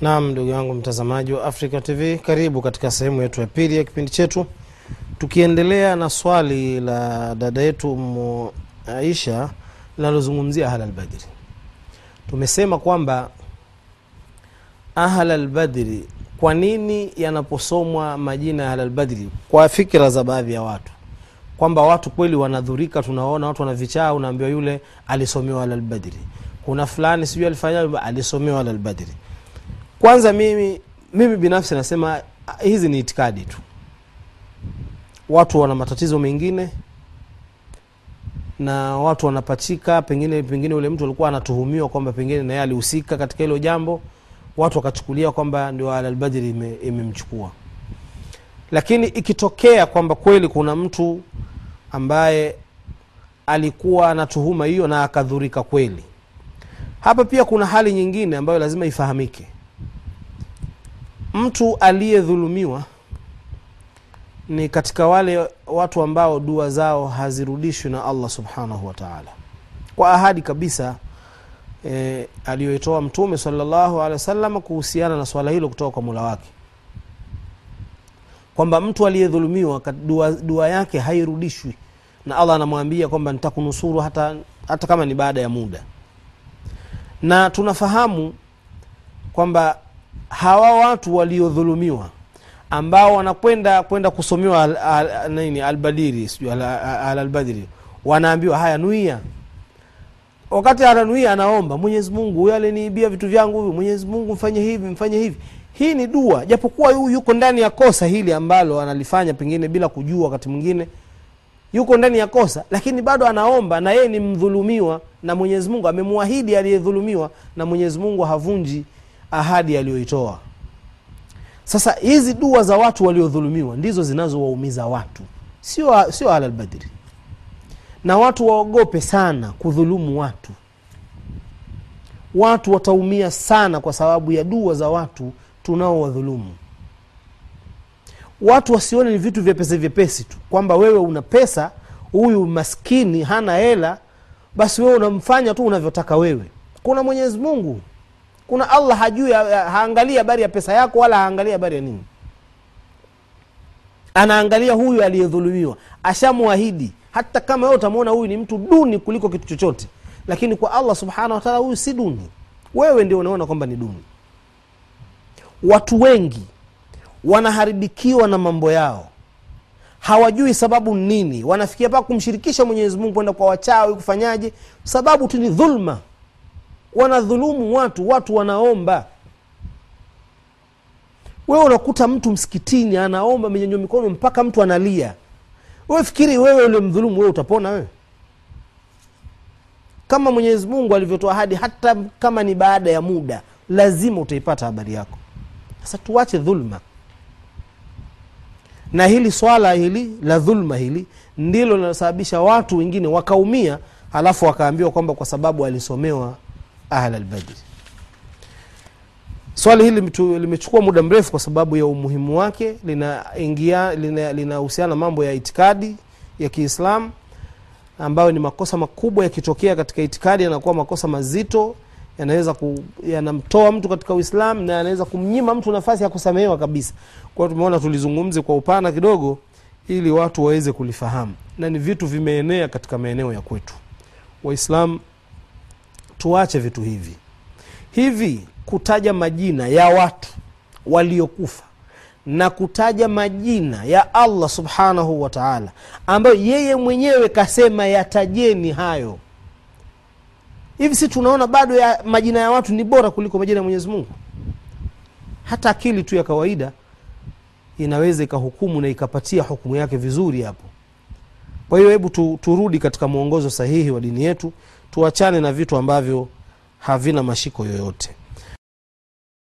Naam, ndugu yangu mtazamaji wa Africa TV, karibu katika sehemu yetu ya pili ya kipindi chetu, tukiendelea na swali la dada yetu Umu Aisha linalozungumzia ahla albadri. Tumesema kwamba ahla albadri, kwa nini yanaposomwa majina ya ahla albadri, kwa fikira za baadhi ya watu kwamba watu kweli wanadhurika. Tunaona watu wanavichaa, unaambiwa yule alisomewa ahla albadri, kuna fulani sijui alifanya alisomewa ahla albadri. Kwanza mimi, mimi binafsi nasema hizi ni itikadi tu. Watu wana matatizo mengine na watu wanapachika, pengine pengine ule mtu alikuwa anatuhumiwa kwamba pengine naye alihusika katika hilo jambo, watu wakachukulia kwamba ndio Alalbadri imemchukua. Lakini ikitokea kwamba kweli kuna mtu ambaye alikuwa anatuhuma hiyo na akadhurika kweli, hapa pia kuna hali nyingine ambayo lazima ifahamike mtu aliyedhulumiwa ni katika wale watu ambao dua zao hazirudishwi na Allah subhanahu wa taala, kwa ahadi kabisa e, aliyoitoa Mtume salllahu alehi wasallam kuhusiana na swala hilo kutoka kwa mula wake, kwamba mtu aliyedhulumiwa dua, dua yake hairudishwi na Allah anamwambia kwamba nitakunusuru hata, hata kama ni baada ya muda, na tunafahamu kwamba hawa watu waliodhulumiwa ambao wanakwenda kwenda kusomewa al, al, nini albadiri sijui al, al, wanaambiwa haya nuia. Wakati ananuia anaomba mwenyezi mungu huyo aliniibia vitu vyangu hivi mwenyezi mungu mfanye hivi mfanye hivi. Hii ni dua japokuwa yu, yuko ndani ya kosa hili ambalo analifanya pengine bila kujua wakati mwingine. Yuko ndani ya kosa lakini bado anaomba na yeye ni mdhulumiwa na mwenyezi mungu amemwahidi aliyedhulumiwa na mwenyezi mungu havunji ahadi aliyoitoa. Sasa hizi dua za watu waliodhulumiwa ndizo zinazowaumiza watu, sio sio Alalbadri, na watu waogope sana kudhulumu watu. Watu wataumia sana kwa sababu ya dua za watu tunaowadhulumu. Watu wasione ni vitu vyepesi vyepesi tu, kwamba wewe una pesa, huyu maskini hana hela, basi wewe unamfanya tu unavyotaka wewe. Kuna Mwenyezi Mungu kuna Allah hajui, haangalii habari ya pesa yako wala haangalii habari ya nini. Anaangalia huyu aliyedhulumiwa, ashamwahidi. Hata kama wewe utamwona huyu ni mtu duni kuliko kitu chochote, lakini kwa Allah subhanahu wataala huyu si duni, wewe ndio unaona kwamba ni duni. Watu wengi wanaharibikiwa na mambo yao, hawajui sababu nini, wanafikia paka kumshirikisha Mwenyezi Mungu, kwenda kwa wachawi, kufanyaje? Sababu tu ni dhulma wanadhulumu watu, watu wanaomba. Wewe unakuta mtu msikitini anaomba, amenyanyua mikono mpaka mtu analia. Wewe fikiri wewe ule mdhulumu, wewe utapona wewe? Kama Mwenyezi Mungu alivyotoa ahadi, hata kama ni baada ya muda, lazima utaipata habari yako. Sasa tuache dhulma, na hili swala hili la dhulma hili ndilo linalosababisha watu wengine wakaumia, halafu wakaambiwa kwamba kwa sababu alisomewa Ahl albadri. Swali hili limechukua muda mrefu kwa sababu ya umuhimu wake, linahusiana lina, lina na mambo ya itikadi ya Kiislamu ambayo ni makosa makubwa. Yakitokea katika itikadi yanakuwa makosa mazito, yanaweza yanamtoa mtu katika Uislamu na yanaweza kumnyima mtu nafasi ya kusamehewa kabisa. kwao tumeona tulizungumze kwa upana kidogo, ili watu waweze kulifahamu, na ni vitu vimeenea katika maeneo ya kwetu Waislamu tuache vitu hivi hivi, kutaja majina ya watu waliokufa na kutaja majina ya Allah subhanahu wa taala, ambayo yeye mwenyewe kasema yatajeni hayo. Hivi si tunaona bado ya majina ya watu ni bora kuliko majina ya Mwenyezi Mungu? Hata akili tu ya kawaida inaweza ikahukumu na ikapatia hukumu yake vizuri hapo. Kwa hiyo hebu tu, turudi katika mwongozo sahihi wa dini yetu tuachane na vitu ambavyo havina mashiko yoyote.